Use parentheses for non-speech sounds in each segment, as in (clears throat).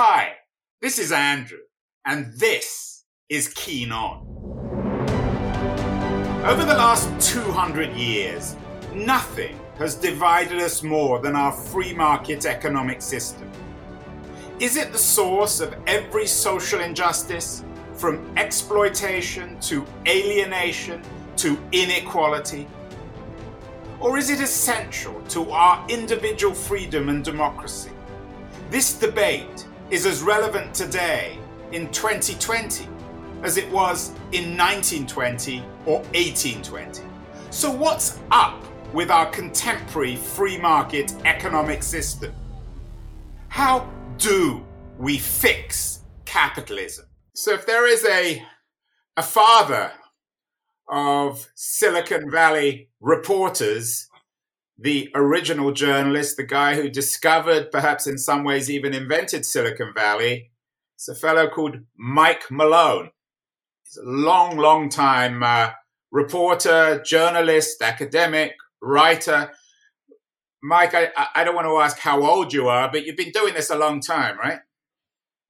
Hi, this is Andrew, and this is Keen On. Over the last 200 years, nothing has divided us more than our free market economic system. Is it the source of every social injustice, from exploitation to alienation to inequality? Or is it essential to our individual freedom and democracy? This debate is as relevant today in 2020 as it was in 1920 or 1820. So, what's up with our contemporary free market economic system? How do we fix capitalism? So, if there is a, a father of Silicon Valley reporters the original journalist, the guy who discovered, perhaps in some ways even invented Silicon Valley. It's a fellow called Mike Malone. He's a long, long time uh, reporter, journalist, academic, writer. Mike, I, I don't want to ask how old you are, but you've been doing this a long time, right?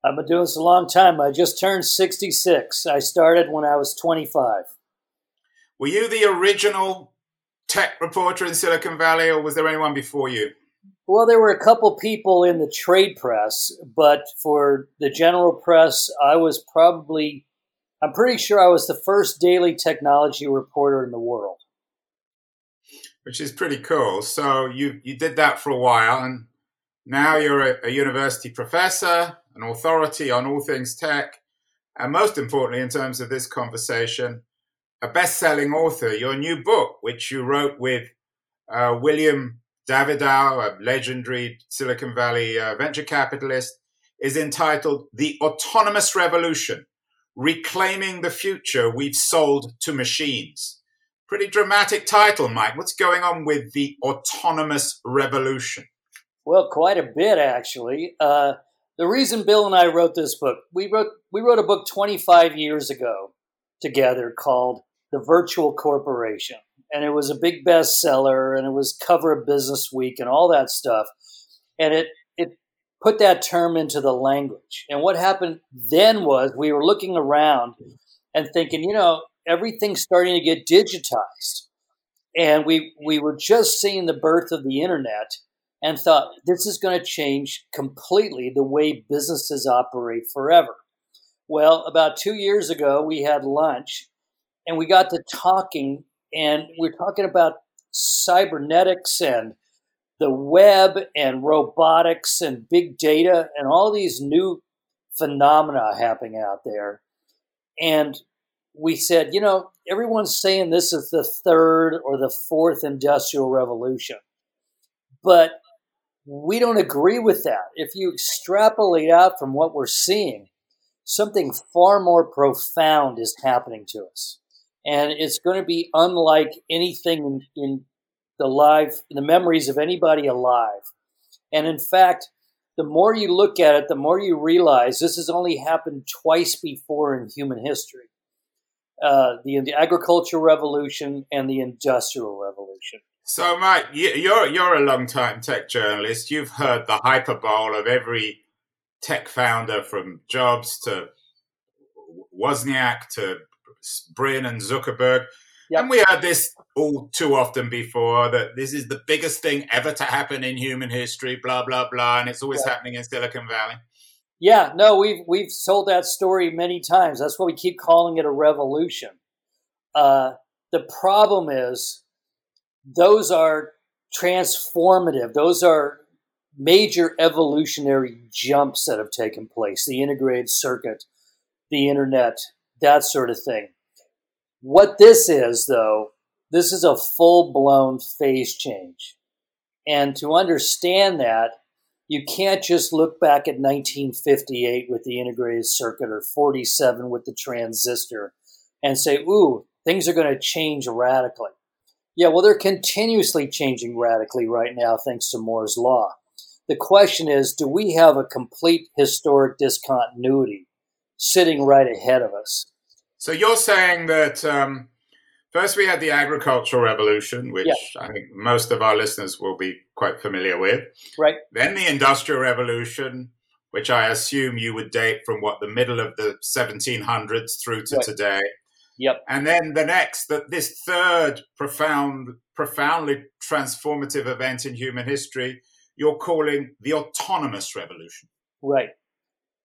I've been doing this a long time. I just turned 66. I started when I was 25. Were you the original tech reporter in Silicon Valley, or was there anyone before you? Well, there were a couple people in the trade press, but for the general press, I was probably, I'm pretty sure I was the first daily technology reporter in the world. Which is pretty cool. So you, you did that for a while, and now you're a, a university professor, an authority on all things tech, and most importantly, in terms of this conversation, a best-selling author. Your new book, which you wrote with uh, William Davidow, a legendary Silicon Valley uh, venture capitalist, is entitled "The Autonomous Revolution: Reclaiming the Future We've Sold to Machines." Pretty dramatic title, Mike. What's going on with the autonomous revolution? Well, quite a bit actually. Uh, the reason Bill and I wrote this book, we wrote we wrote a book 25 years ago together called the virtual corporation. And it was a big bestseller and it was cover of Business Week and all that stuff. And it, it put that term into the language. And what happened then was we were looking around and thinking, you know, everything's starting to get digitized. And we, we were just seeing the birth of the internet and thought this is going to change completely the way businesses operate forever. Well, about two years ago, we had lunch and we got to talking, and we are talking about cybernetics and the web and robotics and big data and all these new phenomena happening out there. And we said, you know, everyone's saying this is the third or the fourth industrial revolution. But we don't agree with that. If you extrapolate out from what we're seeing, something far more profound is happening to us and it's going to be unlike anything in, in the live the memories of anybody alive. And in fact, the more you look at it, the more you realize this has only happened twice before in human history. Uh, the, the agricultural revolution and the industrial revolution. So, Mike, you're you're a long time tech journalist. You've heard the hyperbole of every tech founder, from Jobs to Wozniak to Brin and Zuckerberg. Yep. And we heard this all too often before that this is the biggest thing ever to happen in human history, blah, blah, blah. And it's always yep. happening in Silicon Valley. Yeah, no, we've we've told that story many times. That's why we keep calling it a revolution. Uh, the problem is those are transformative. Those are major evolutionary jumps that have taken place. The integrated circuit, the internet, that sort of thing. What this is, though, this is a full blown phase change. And to understand that, you can't just look back at 1958 with the integrated circuit or 47 with the transistor and say, ooh, things are going to change radically. Yeah, well, they're continuously changing radically right now thanks to Moore's Law. The question is do we have a complete historic discontinuity sitting right ahead of us? So you're saying that um, first we had the agricultural revolution, which yeah. I think most of our listeners will be quite familiar with. Right. Then the industrial revolution, which I assume you would date from what the middle of the 1700s through to Right. today. Yep. And then the next, that this third profound, profoundly transformative event in human history, you're calling the autonomous revolution. Right.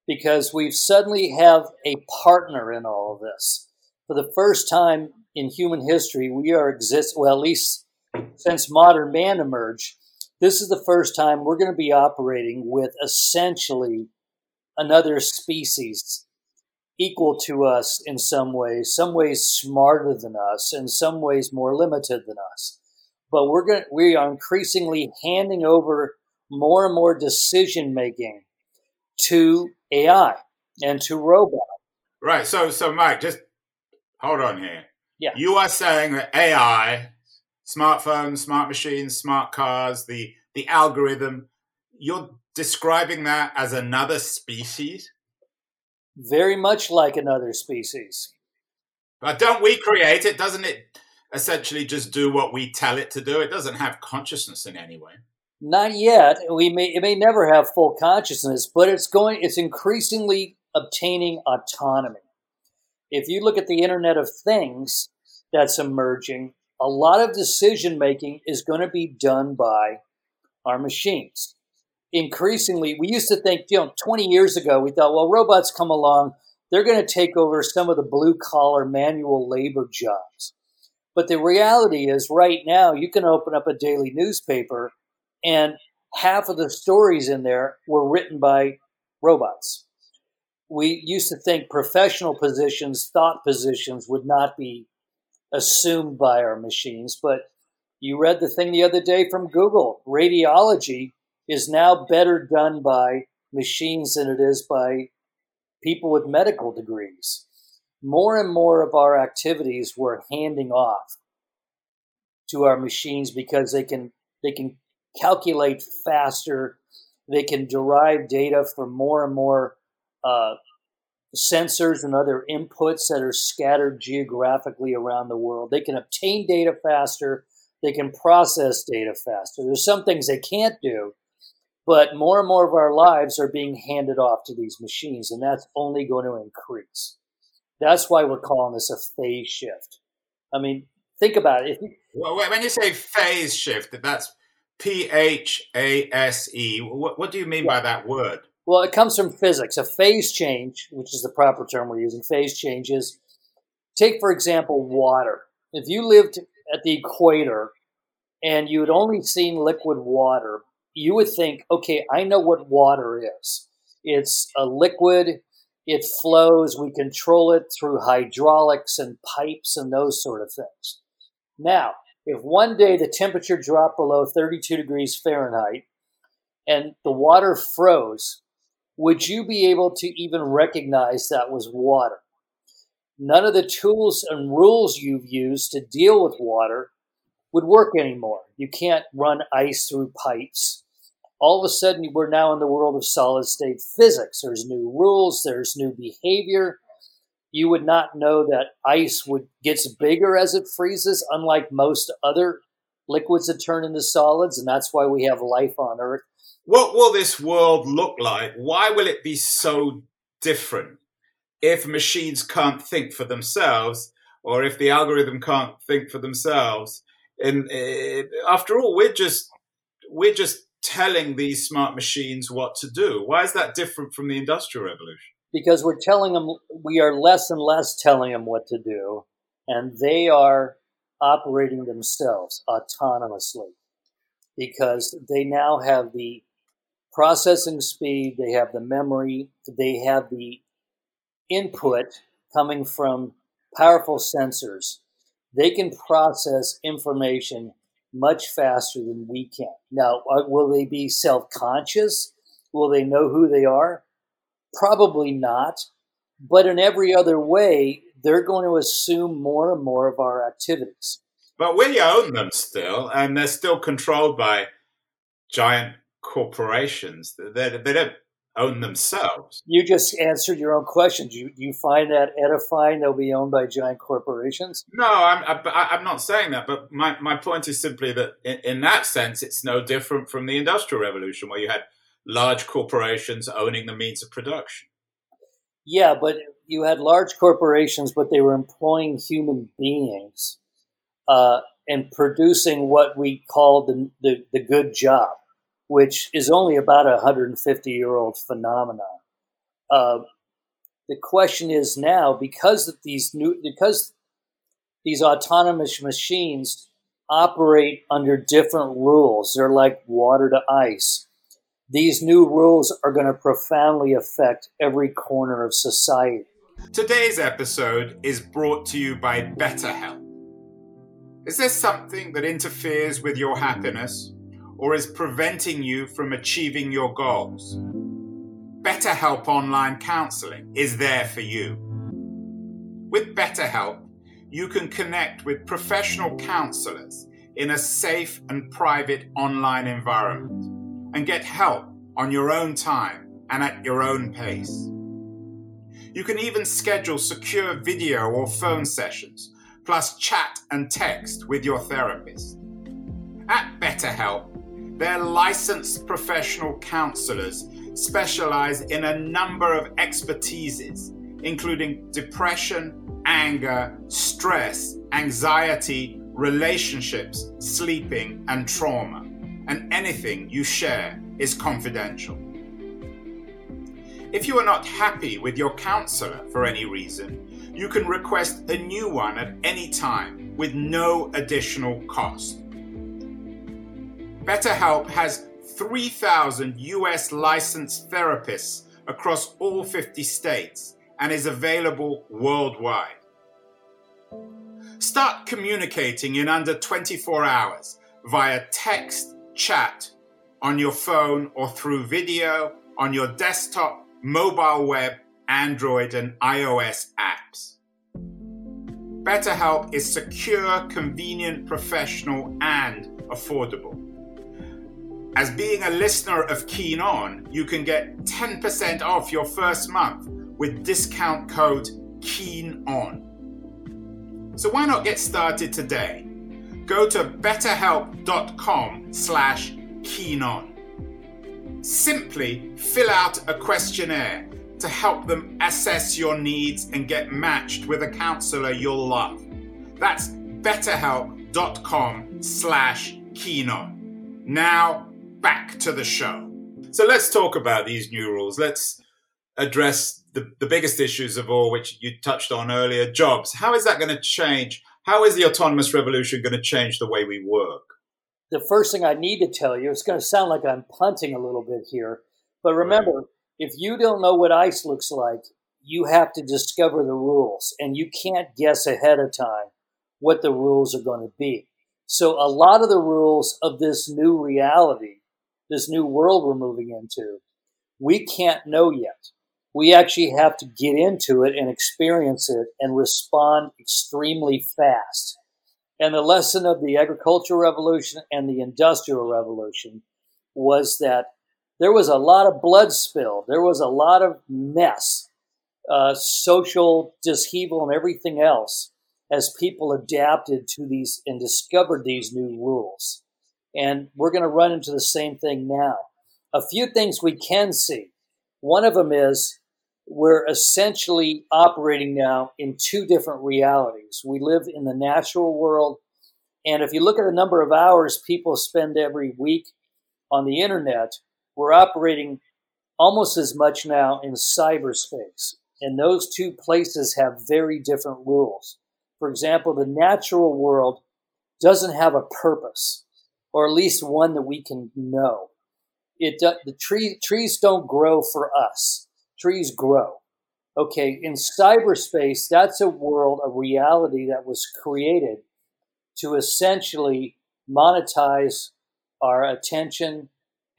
Because we suddenly have a partner in all of this. For the first time in human history, we are exist well, at least since modern man emerged, this is the first time we're going to be operating with essentially another species equal to us in some ways, some ways smarter than us, in some ways more limited than us. But we're going we are increasingly handing over more and more decision making to AI and to robots. Right. So, so Mike, just hold on here. Yeah. You are saying that AI, smartphones, smart machines, smart cars, the the algorithm, you're describing that as another species. Very much like another species. But don't we create it? Doesn't it essentially just do what we tell it to do? It doesn't have consciousness in any way. Not yet. We may it may never have full consciousness, but it's going it's increasingly obtaining autonomy. If you look at the Internet of Things that's emerging, a lot of decision making is going to be done by our machines. Increasingly, we used to think, you know, 20 years ago, we thought, well, robots come along, they're going to take over some of the blue collar manual labor jobs. But the reality is, right now, you can open up a daily newspaper and half of the stories in there were written by robots. We used to think professional positions, thought positions would not be assumed by our machines, but you read the thing the other day from Google. Radiology is now better done by machines than it is by people with medical degrees. More and more of our activities we're handing off to our machines because they can they can calculate faster. They can derive data from more and more uh, sensors and other inputs that are scattered geographically around the world. They can obtain data faster. They can process data faster. There's some things they can't do, but more and more of our lives are being handed off to these machines, and that's only going to increase. That's why we're calling this a phase shift. I mean, think about it. Well, when you say phase shift, that's P H A S E. What, what do you mean by that word? Well, it comes from physics. A phase change, which is the proper term we're using, phase change is take, for example, water. If you lived at the equator and you had only seen liquid water, you would think, okay, I know what water is. It's a liquid, it flows, we control it through hydraulics and pipes and those sort of things. Now, if one day the temperature dropped below 32 degrees Fahrenheit and the water froze, would you be able to even recognize that was water? None of the tools and rules you've used to deal with water would work anymore. You can't run ice through pipes. All of a sudden, we're now in the world of solid state physics. There's new rules, there's new behavior. You would not know that ice would gets bigger as it freezes, unlike most other liquids that turn into solids, and that's why we have life on Earth. What will this world look like? Why will it be so different if machines can't think for themselves or if the algorithm can't think for themselves? And uh, after all, we're just we're just telling these smart machines what to do. Why is that different from the industrial revolution? Because we're telling them we are less and less telling them what to do and they are operating themselves autonomously because they now have the processing speed they have the memory they have the input coming from powerful sensors. They can process information much faster than we can. Now uh, will they be self-conscious? Will they know who they are Probably not. But in every other way, they're going to assume more and more of our activities. But we own them still, and they're still controlled by giant corporations. They, they don't own themselves. You just answered your own question. Do you, do you find that edifying they'll be owned by giant corporations? No, I'm, I, I'm not saying that, but my, my point is simply that in, in that sense, it's no different from the Industrial Revolution, where you had large corporations owning the means of production. Yeah, but you had large corporations, but they were employing human beings uh, and producing what we call the, the, the good job, which is only about a 150 year old phenomenon. Uh, the question is now because of these new because these autonomous machines operate under different rules. They're like water to ice. These new rules are going to profoundly affect every corner of society. Today's episode is brought to you by BetterHelp. Is there something that interferes with your happiness or is preventing you from achieving your goals? BetterHelp Online Counseling is there for you. With BetterHelp, you can connect with professional counselors in a safe and private online environment and get help on your own time and at your own pace. You can even schedule secure video or phone sessions, plus chat and text with your therapist. At BetterHelp, their licensed professional counselors specialize in a number of expertises, including depression, anger, stress, anxiety, relationships, sleeping, and trauma. And anything you share is confidential. If you are not happy with your counselor for any reason, you can request a new one at any time with no additional cost. BetterHelp has 3,000 US licensed therapists across all 50 states and is available worldwide. Start communicating in under 24 hours via text, chat, on your phone or through video, on your desktop, mobile web, Android, and iOS apps. BetterHelp is secure, convenient, professional, and affordable. As being a listener of Keen On, you can get 10% off your first month with discount code Keen On. So why not get started today? Go to betterhelp.com slash keenon. Simply fill out a questionnaire to help them assess your needs and get matched with a counselor you'll love. That's betterhelp.com slash keenon. Now back to the show. So let's talk about these new rules. Let's address the, the biggest issues of all, which you touched on earlier jobs. How is that going to change? How is the autonomous revolution going to change the way we work? The first thing I need to tell you, it's going to sound like I'm punting a little bit here, but remember, right. if you don't know what ice looks like, you have to discover the rules, and you can't guess ahead of time what the rules are going to be. So, a lot of the rules of this new reality this new world we're moving into, we can't know yet. We actually have to get into it and experience it and respond extremely fast. And the lesson of the agricultural revolution and the industrial revolution was that there was a lot of blood spilled. There was a lot of mess, uh, social disheaval, and everything else as people adapted to these and discovered these new rules. And we're going to run into the same thing now. A few things we can see. One of them is we're essentially operating now in two different realities. We live in the natural world. And if you look at the number of hours people spend every week on the internet, we're operating almost as much now in cyberspace. And those two places have very different rules. For example, the natural world doesn't have a purpose or at least one that we can know. It the tree trees don't grow for us. Trees grow. Okay, in cyberspace, that's a world, a reality that was created to essentially monetize our attention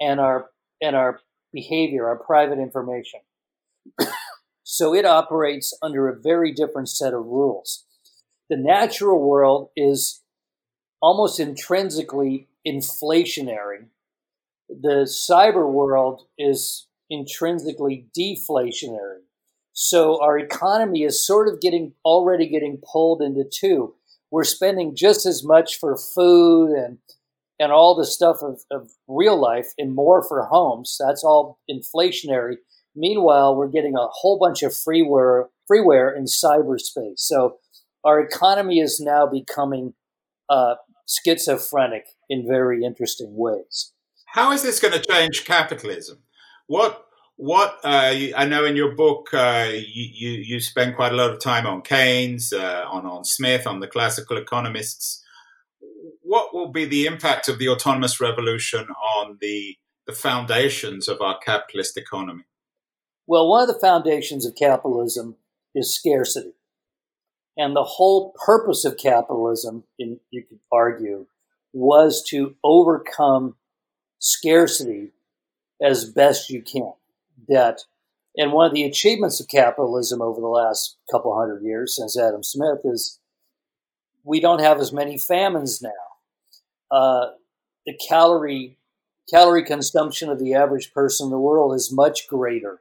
and our and our behavior, our private information. (coughs) so it operates under a very different set of rules. The natural world is almost intrinsically inflationary. The cyber world is intrinsically deflationary. So our economy is sort of getting already getting pulled into two. We're spending just as much for food and and all the stuff of, of real life and more for homes. That's all inflationary. Meanwhile, we're getting a whole bunch of freeware freeware in cyberspace. So our economy is now becoming uh, schizophrenic in very interesting ways. How is this going to change capitalism? What what uh, I know in your book, uh, you, you, you spend quite a lot of time on Keynes, uh, on on Smith, on the classical economists. What will be the impact of the autonomous revolution on the the foundations of our capitalist economy? Well, one of the foundations of capitalism is scarcity, and the whole purpose of capitalism, in, you could argue, was to overcome scarcity as best you can debt. And one of the achievements of capitalism over the last couple hundred years since Adam Smith is we don't have as many famines now. Uh, the calorie calorie consumption of the average person in the world is much greater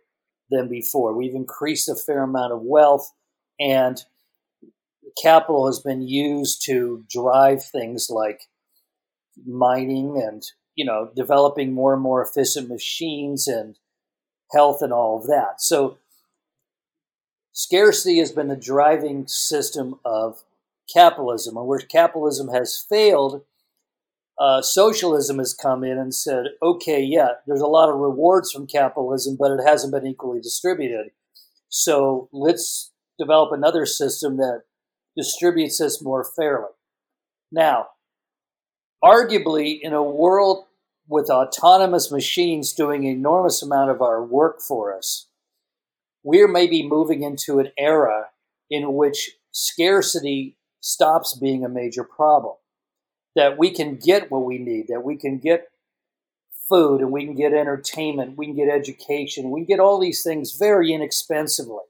than before. We've increased a fair amount of wealth, and capital has been used to drive things like mining and you know developing more and more efficient machines and health and all of that. So scarcity has been the driving system of capitalism, and where capitalism has failed, uh, socialism has come in and said, okay, yeah, there's a lot of rewards from capitalism, but it hasn't been equally distributed. So let's develop another system that distributes this more fairly. Now, arguably, in a world with autonomous machines doing an enormous amount of our work for us, we're maybe moving into an era in which scarcity stops being a major problem. That we can get what we need, that we can get food and we can get entertainment, we can get education, we can get all these things very inexpensively.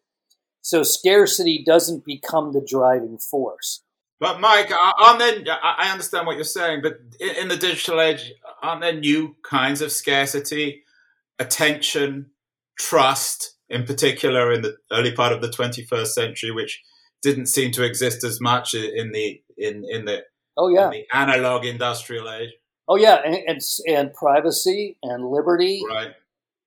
So scarcity doesn't become the driving force. But Mike, aren't there? I understand what you're saying, but in the digital age, aren't there new kinds of scarcity, attention, trust, in particular, in the early part of the 21st century, which didn't seem to exist as much in the in in the oh yeah the analog industrial age. Oh yeah, and, and and privacy and liberty, right?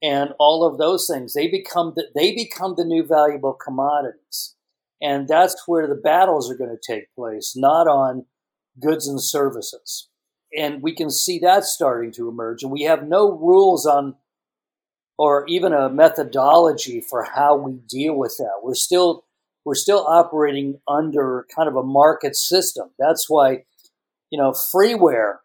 And all of those things they become the, they become the new valuable commodities. And that's where the battles are going to take place, not on goods and services. And we can see that starting to emerge. And we have no rules on, or even a methodology for how we deal with that. We're still, we're still operating under kind of a market system. That's why, you know, freeware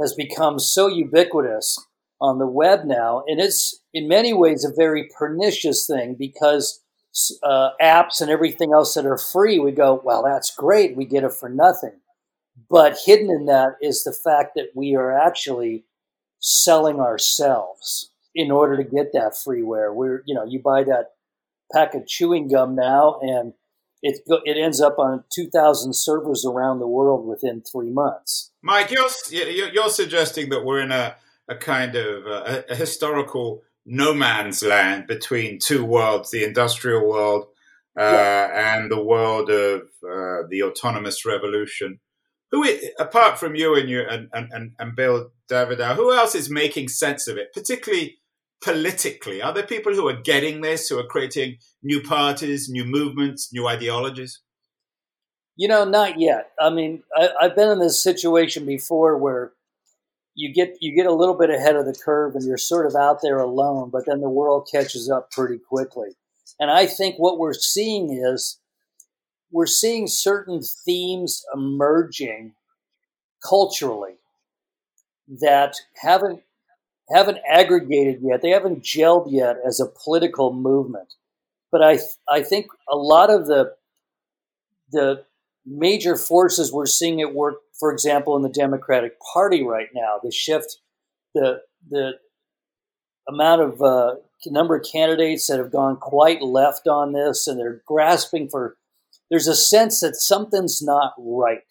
has become so ubiquitous on the web now. And it's in many ways a very pernicious thing because uh, apps and everything else that are free, we go, well, that's great. We get it for nothing. But hidden in that is the fact that we are actually selling ourselves in order to get that freeware. We're, you know, you buy that pack of chewing gum now and it, it ends up on 2,000 servers around the world within three months. Mike, you're, you're suggesting that we're in a, a kind of uh, a, a historical no man's land between two worlds the industrial world uh, yeah. and the world of uh, the autonomous revolution. Who, apart from you and you and, and, and Bill Davidow, who else is making sense of it, particularly politically? Are there people who are getting this, who are creating new parties, new movements, new ideologies? You know, not yet. I mean, I, I've been in this situation before where you get you get a little bit ahead of the curve and you're sort of out there alone, but then the world catches up pretty quickly. And I think what we're seeing is we're seeing certain themes emerging culturally that haven't haven't aggregated yet. They haven't gelled yet as a political movement. But I I think a lot of the the major forces we're seeing at work for example, in the Democratic Party right now, the shift, the the amount of uh, number of candidates that have gone quite left on this, and they're grasping for. There's a sense that something's not right,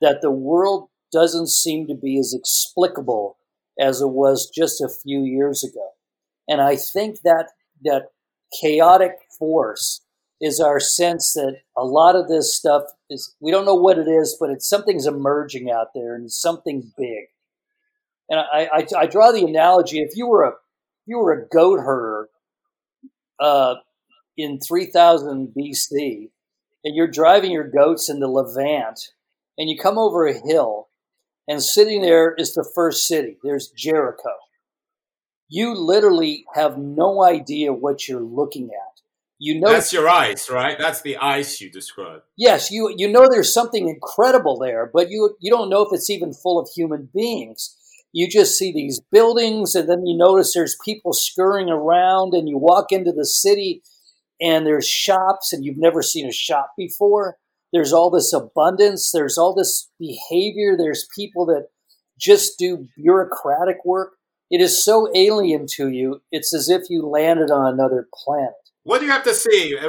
that the world doesn't seem to be as explicable as it was just a few years ago, and I think that that chaotic force is our sense that a lot of this stuff is we don't know what it is, but it's something's emerging out there and something big. And I, I, I draw the analogy: if you were a if you were a goat herder uh, in 3000 BC, and you're driving your goats in the Levant, and you come over a hill, and sitting there is the first city. There's Jericho. You literally have no idea what you're looking at. You know that's your ice, right? That's the ice you describe. Yes, you you know there's something incredible there, but you you don't know if it's even full of human beings. You just see these buildings, and then you notice there's people scurrying around, and you walk into the city, and there's shops, and you've never seen a shop before. There's all this abundance. There's all this behavior. There's people that just do bureaucratic work. It is so alien to you. It's as if you landed on another planet. What do you have to see? Uh,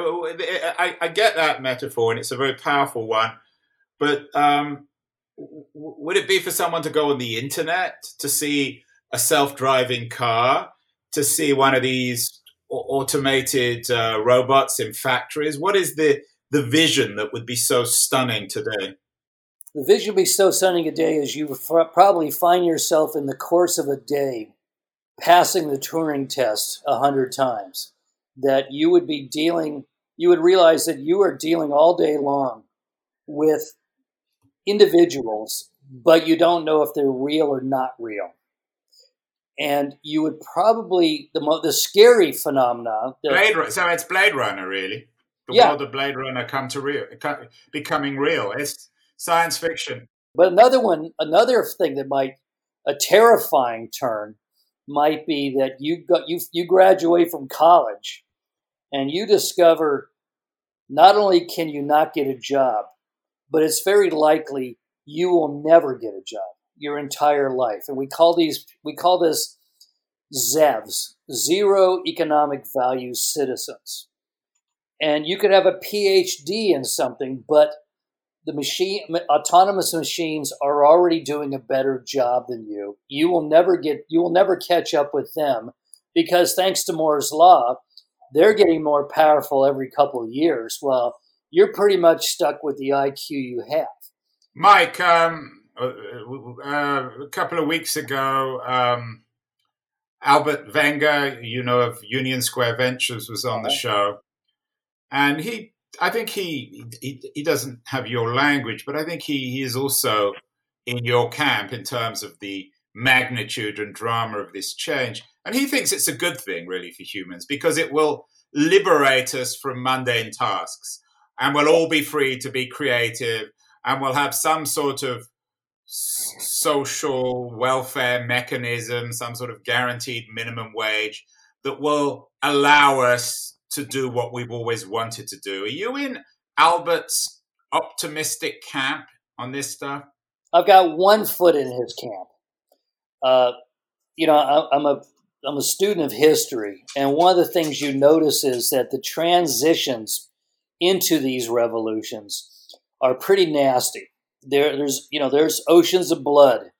I, I get that metaphor, and it's a very powerful one. But um, would it be for someone to go on the internet to see a self-driving car, to see one of these automated uh, robots in factories? What is the the vision that would be so stunning today? The vision would be so stunning today is you probably find yourself in the course of a day passing the Turing test a hundred times that you would be dealing, you would realize that you are dealing all day long with individuals, but you don't know if they're real or not real. And you would probably the mo- the scary phenomena. Blade, so it's Blade Runner, really. The yeah. world of Blade Runner come to real, becoming real. It's science fiction. But another one, another thing that might a terrifying turn might be that you got you you graduate from college and you discover not only can you not get a job, but it's very likely you will never get a job your entire life. And we call these we call this ZEVs, zero economic value citizens. And you could have a PhD in something, but the machine autonomous machines are already doing a better job than you. You will never get you will never catch up with them because thanks to moore's law they're getting more powerful every couple of years. Well you're pretty much stuck with the iq you have. Mike um, uh, uh, a couple of weeks ago um, albert wenger you know of union square ventures was on the uh-huh. show and he I think he, he he doesn't have your language, but I think he, he is also in your camp in terms of the magnitude and drama of this change. And he thinks it's a good thing, really, for humans because it will liberate us from mundane tasks and we'll all be free to be creative and we'll have some sort of social welfare mechanism, some sort of guaranteed minimum wage that will allow us to do what we've always wanted to do. Are you in Albert's optimistic camp on this stuff? I've got one foot in his camp. Uh, you know, I, I'm a I'm a student of history, and one of the things you notice is that the transitions into these revolutions are pretty nasty. There, there's you know, there's oceans of blood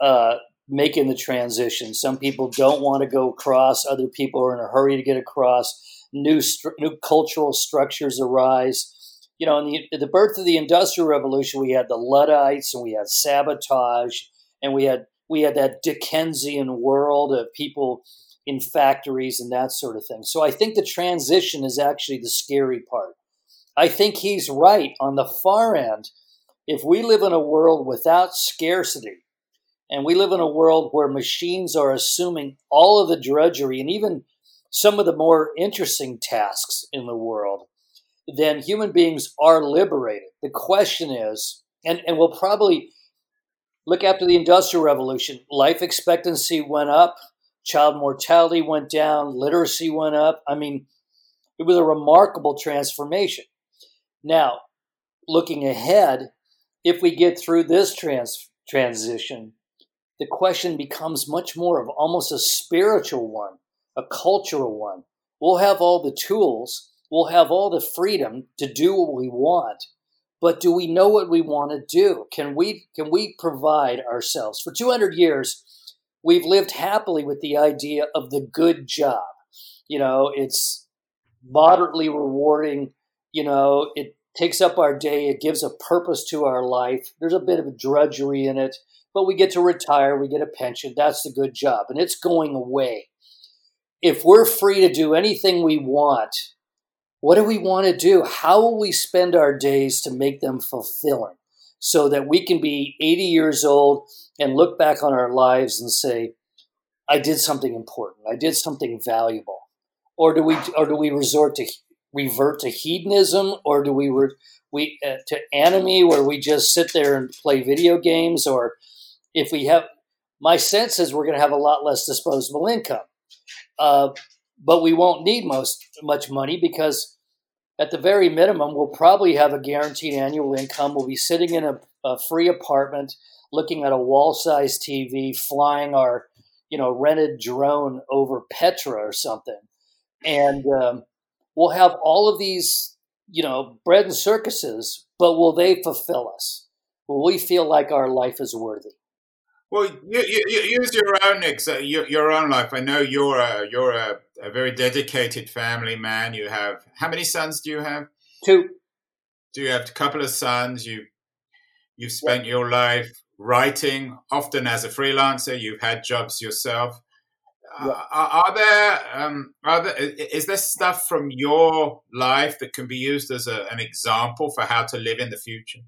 uh, making the transition. Some people don't want to go across; other people are in a hurry to get across new new cultural structures arise. You know, in the, the birth of the Industrial Revolution, we had the Luddites and we had sabotage, and we had we had that Dickensian world of people in factories and that sort of thing. So I think the transition is actually the scary part. I think he's right on the far end. If we live in a world without scarcity, and we live in a world where machines are assuming all of the drudgery and even some of the more interesting tasks in the world, then human beings are liberated. The question is, and, and we'll probably look after the Industrial Revolution, life expectancy went up, child mortality went down, literacy went up. I mean, it was a remarkable transformation. Now, looking ahead, if we get through this trans- transition, the question becomes much more of almost a spiritual one a cultural one. We'll have all the tools, we'll have all the freedom to do what we want. But do we know what we want to do? Can we can we provide ourselves? For 200 years, we've lived happily with the idea of the good job. You know, it's moderately rewarding, you know, it takes up our day, it gives a purpose to our life. There's a bit of drudgery in it, but we get to retire, we get a pension. That's the good job, and it's going away. If we're free to do anything we want, what do we want to do? How will we spend our days to make them fulfilling so that we can be 80 years old and look back on our lives and say, I did something important. I did something valuable. Or do we or do we resort to revert to hedonism or do we re, we uh, to anime where we just sit there and play video games or if we have my sense is we're going to have a lot less disposable income. Uh, but we won't need most much money because at the very minimum we'll probably have a guaranteed annual income. We'll be sitting in a, a free apartment looking at a wall-sized tv flying our you know rented drone over petra or something. And um, we'll have all of these you know bread and circuses but will they fulfill us? Will we feel like our life is worthy well, you, you, you use your own ex- your, your own life. I know you're a you're a, a, very dedicated family man. You have how many sons do you have? Two. Do you have a couple of sons? You you've spent your life writing, often as a freelancer. You've had jobs yourself. Yeah. Uh, are, are, there um, are there is there stuff from your life that can be used as a, an example for how to live in the future?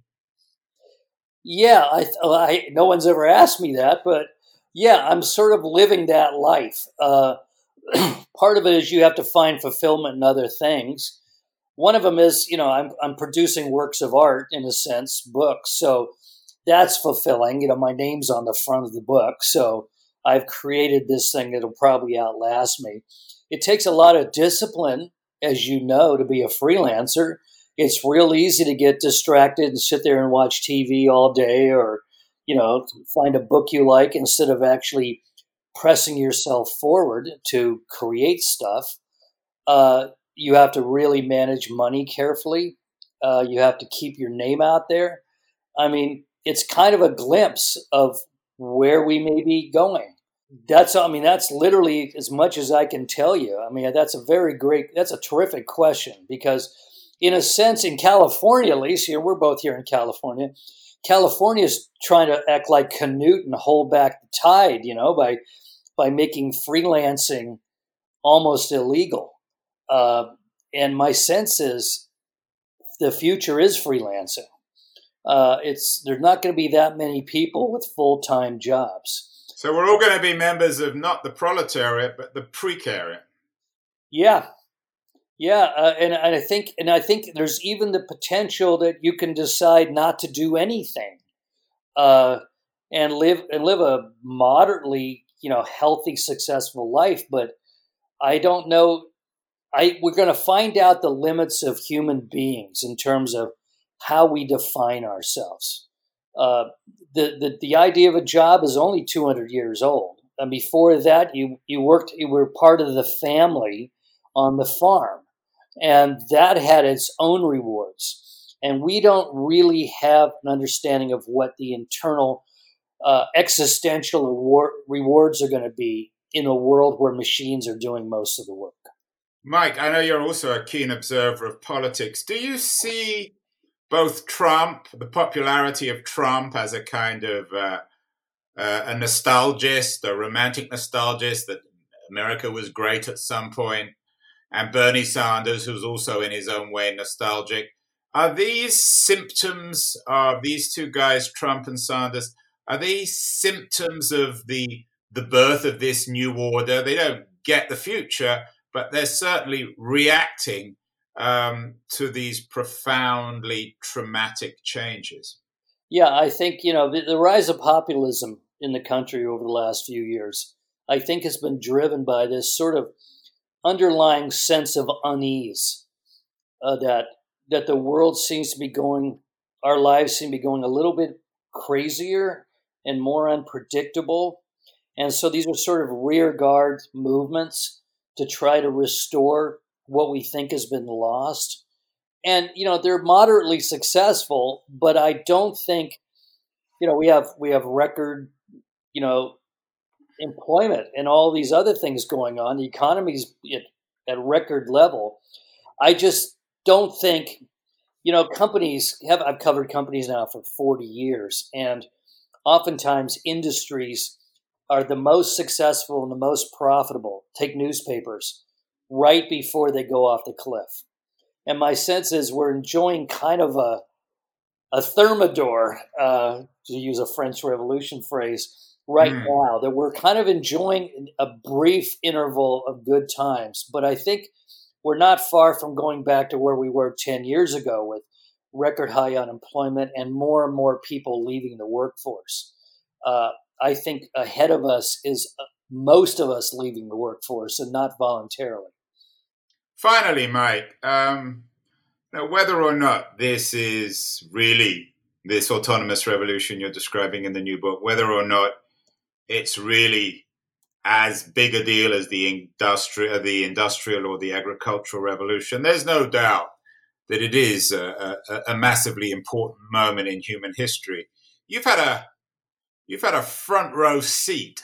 Yeah, I, I, no one's ever asked me that, but yeah, I'm sort of living that life. Uh, (clears throat) part of it is you have to find fulfillment in other things. One of them is, you know, I'm, I'm producing works of art in a sense, books. So that's fulfilling. You know, my name's on the front of the book. So I've created this thing that'll probably outlast me. It takes a lot of discipline, as you know, to be a freelancer it's real easy to get distracted and sit there and watch TV all day or, you know, find a book you like instead of actually pressing yourself forward to create stuff. Uh, you have to really manage money carefully. Uh, you have to keep your name out there. I mean, it's kind of a glimpse of where we may be going. That's, I mean, that's literally as much as I can tell you. I mean, that's a very great, that's a terrific question because in a sense, in California, at least, here we're both here in California. California is trying to act like Canute and hold back the tide, you know, by by making freelancing almost illegal. Uh, and my sense is the future is freelancing. Uh, it's there's not going to be that many people with full time jobs. So we're all going to be members of not the proletariat but the precariat. Yeah, yeah, uh, and, and I think and I think there's even the potential that you can decide not to do anything, uh, and live and live a moderately you know healthy, successful life. But I don't know. I we're going to find out the limits of human beings in terms of how we define ourselves. Uh, the, the the idea of a job is only 200 years old, and before that, you you worked you were part of the family on the farm and that had its own rewards. And we don't really have an understanding of what the internal uh, existential award, rewards are going to be in a world where machines are doing most of the work. Mike, I know you're also a keen observer of politics. Do you see both Trump, the popularity of Trump as a kind of uh, uh, a nostalgist, a romantic nostalgist that America was great at some point, and Bernie Sanders, who's also in his own way nostalgic. Are these symptoms of these two guys, Trump and Sanders, are these symptoms of the the birth of this new order? They don't get the future, but they're certainly reacting um, to these profoundly traumatic changes. Yeah, I think you know the, the rise of populism in the country over the last few years. I think has been driven by this sort of underlying sense of unease uh, that that the world seems to be going, our lives seem to be going a little bit crazier and more unpredictable, and so these are sort of rear guard movements to try to restore what we think has been lost. And you know they're moderately successful, but I don't think you know we have we have record you know employment and all these other things going on. The economy's at, at record level. I just don't think, you know, companies have. I've covered companies now for forty years, and oftentimes industries are the most successful and the most profitable. Take newspapers right before they go off the cliff. And my sense is we're enjoying kind of a a thermidor, uh, to use a French Revolution phrase, right mm. now. That we're kind of enjoying a brief interval of good times, but I think we're not far from going back to where we were ten years ago with record high unemployment and more and more people leaving the workforce. Uh, I think ahead of us is uh, most of us leaving the workforce and not voluntarily. Finally, Mike, um, now whether or not this is really this autonomous revolution you're describing in the new book, whether or not it's really as big a deal as the industrial, uh, the industrial or the agricultural revolution, there's no doubt that it is a, a, a massively important moment in human history. You've had a you've had a front row seat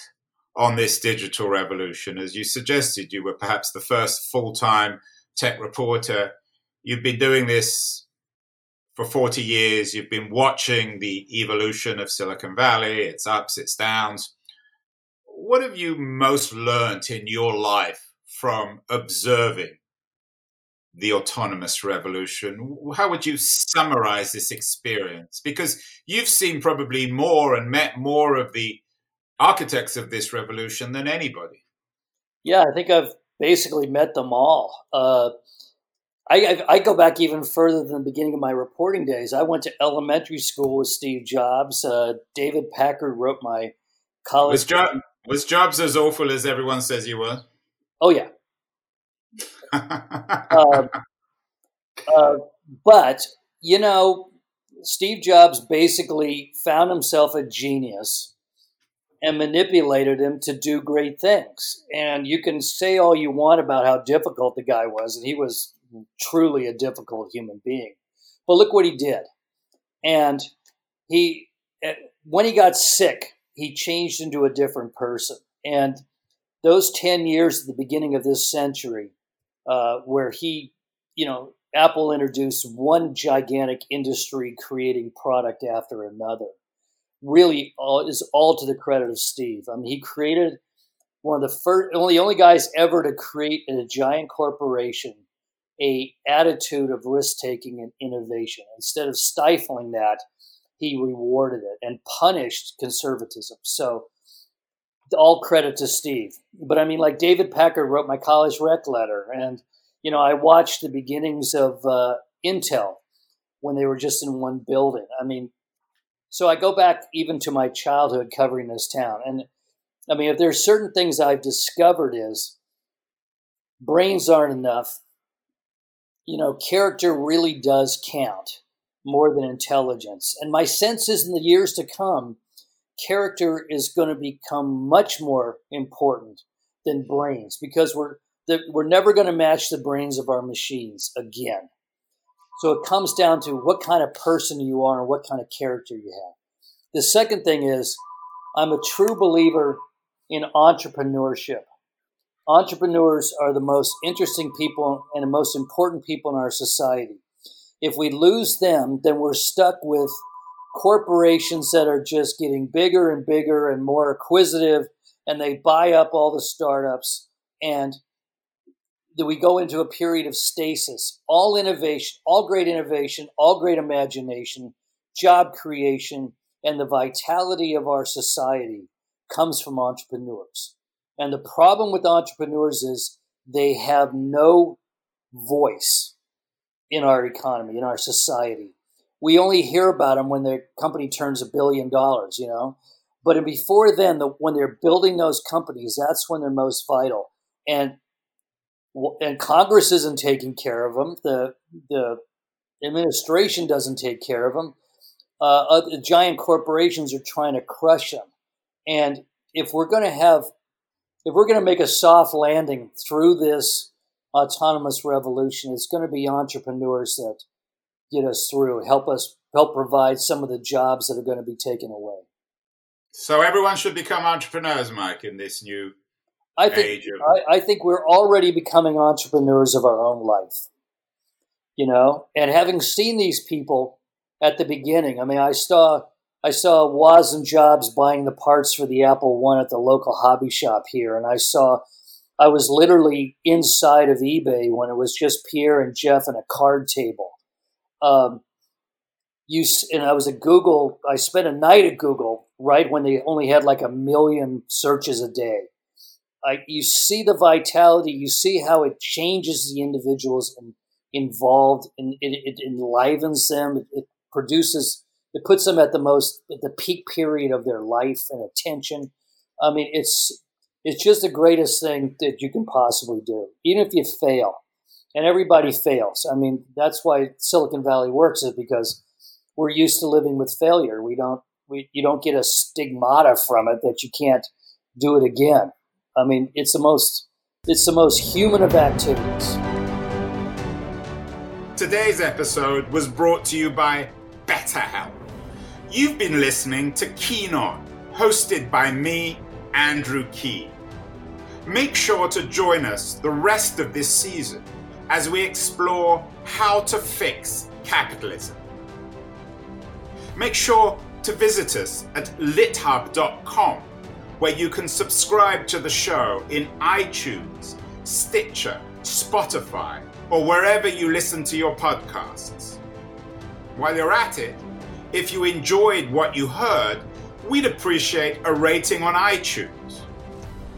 on this digital revolution. As you suggested, you were perhaps the first full time tech reporter. You've been doing this for 40 years. You've been watching the evolution of Silicon Valley, its ups, its downs. What have you most learned in your life from observing the autonomous revolution. How would you summarize this experience? Because you've seen probably more and met more of the architects of this revolution than anybody. Yeah, I think I've basically met them all. Uh, I, I, go back even further than the beginning of my reporting days. I went to elementary school with Steve Jobs. Uh, David Packard wrote my college. Was, jo- was Jobs as awful as everyone says he was? Oh yeah, uh, (laughs) uh, but, you know, Steve Jobs basically found himself a genius and manipulated him to do great things. And you can say all you want about how difficult the guy was, and he was truly a difficult human being. But look what he did. And he, eh, when he got sick, he changed into a different person. And those 10 years at the beginning of this century uh, where he, you know, Apple introduced one gigantic industry creating product after another. Really, all is all to the credit of Steve. I mean, he created one of the first, only only guys ever to create in a giant corporation a attitude of risk taking and innovation. Instead of stifling that, he rewarded it and punished conservatism. So all credit to Steve. But I mean, like David Packard wrote my college rec letter, and you know, I watched the beginnings of uh, Intel when they were just in one building. I mean, so I go back even to my childhood covering this town, and I mean, if there's certain things I've discovered is brains aren't enough. You know, character really does count more than intelligence, and my sense is in the years to come character is going to become much more important than brains because we're we're never going to match the brains of our machines again. So it comes down to what kind of person you are and what kind of character you have. The second thing is I'm a true believer in entrepreneurship. Entrepreneurs are the most interesting people and the most important people in our society. If we lose them, then we're stuck with corporations that are just getting bigger and bigger and more acquisitive, and they buy up all the startups, and we go into a period of stasis. All innovation, all great innovation, all great imagination, job creation, and the vitality of our society comes from entrepreneurs. And the problem with entrepreneurs is they have no voice in our economy, in our society we only hear about them when their company turns a billion dollars, you know. But before then, the, when they're building those companies, that's when they're most vital. And and Congress isn't taking care of them. The the administration doesn't take care of them. Uh, uh, giant corporations are trying to crush them. And if we're going to have, if we're going to make a soft landing through this autonomous revolution, it's going to be entrepreneurs that get us through, help us help provide some of the jobs that are going to be taken away. So everyone should become entrepreneurs, Mike, in this new I think, age of. I, I think we're already becoming entrepreneurs of our own life. You know, and having seen these people at the beginning, I mean, I saw I saw Woz and Jobs buying the parts for the Apple One at the local hobby shop here, and I saw I was literally inside of eBay when it was just Pierre and Jeff and a card table. Um, you and I was at Google. I spent a night at Google right when they only had like a million searches a day. I, you see the vitality. You see how it changes the individuals and involved, and it, it enlivens them. It, it produces it puts them at the most at the peak period of their life and attention. I mean, it's it's just the greatest thing that you can possibly do, even if you fail. And everybody fails. I mean, that's why Silicon Valley works is because we're used to living with failure. We don't we you don't get a stigmata from it that you can't do it again. I mean, it's the most it's the most human of activities. Today's episode was brought to you by BetterHelp. You've been listening to Keen On, hosted by me, Andrew Keen. Make sure to join us the rest of this season as we explore how to fix capitalism. Make sure to visit us at lithub.com, where you can subscribe to the show in iTunes, Stitcher, Spotify, or wherever you listen to your podcasts. While you're at it, if you enjoyed what you heard, we'd appreciate a rating on iTunes.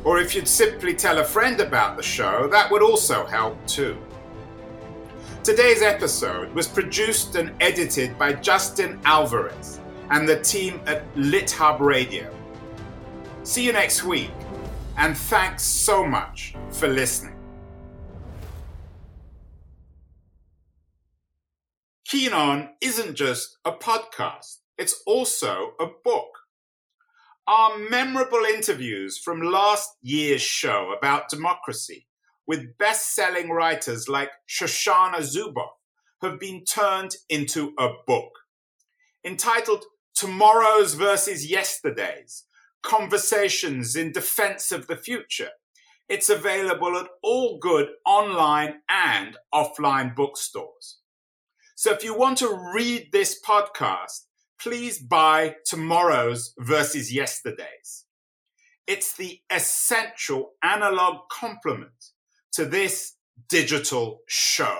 Or if you'd simply tell a friend about the show, that would also help too. Today's episode was produced and edited by Justin Alvarez and the team at LitHub Radio. See you next week, and thanks so much for listening. Keen On isn't just a podcast, it's also a book. Our memorable interviews from last year's show about democracy with best selling writers like Shoshana Zuboff have been turned into a book entitled Tomorrow's versus Yesterday's Conversations in Defense of the Future. It's available at all good online and offline bookstores. So if you want to read this podcast, please buy tomorrow's versus yesterday's. It's the essential analog complement to this digital show.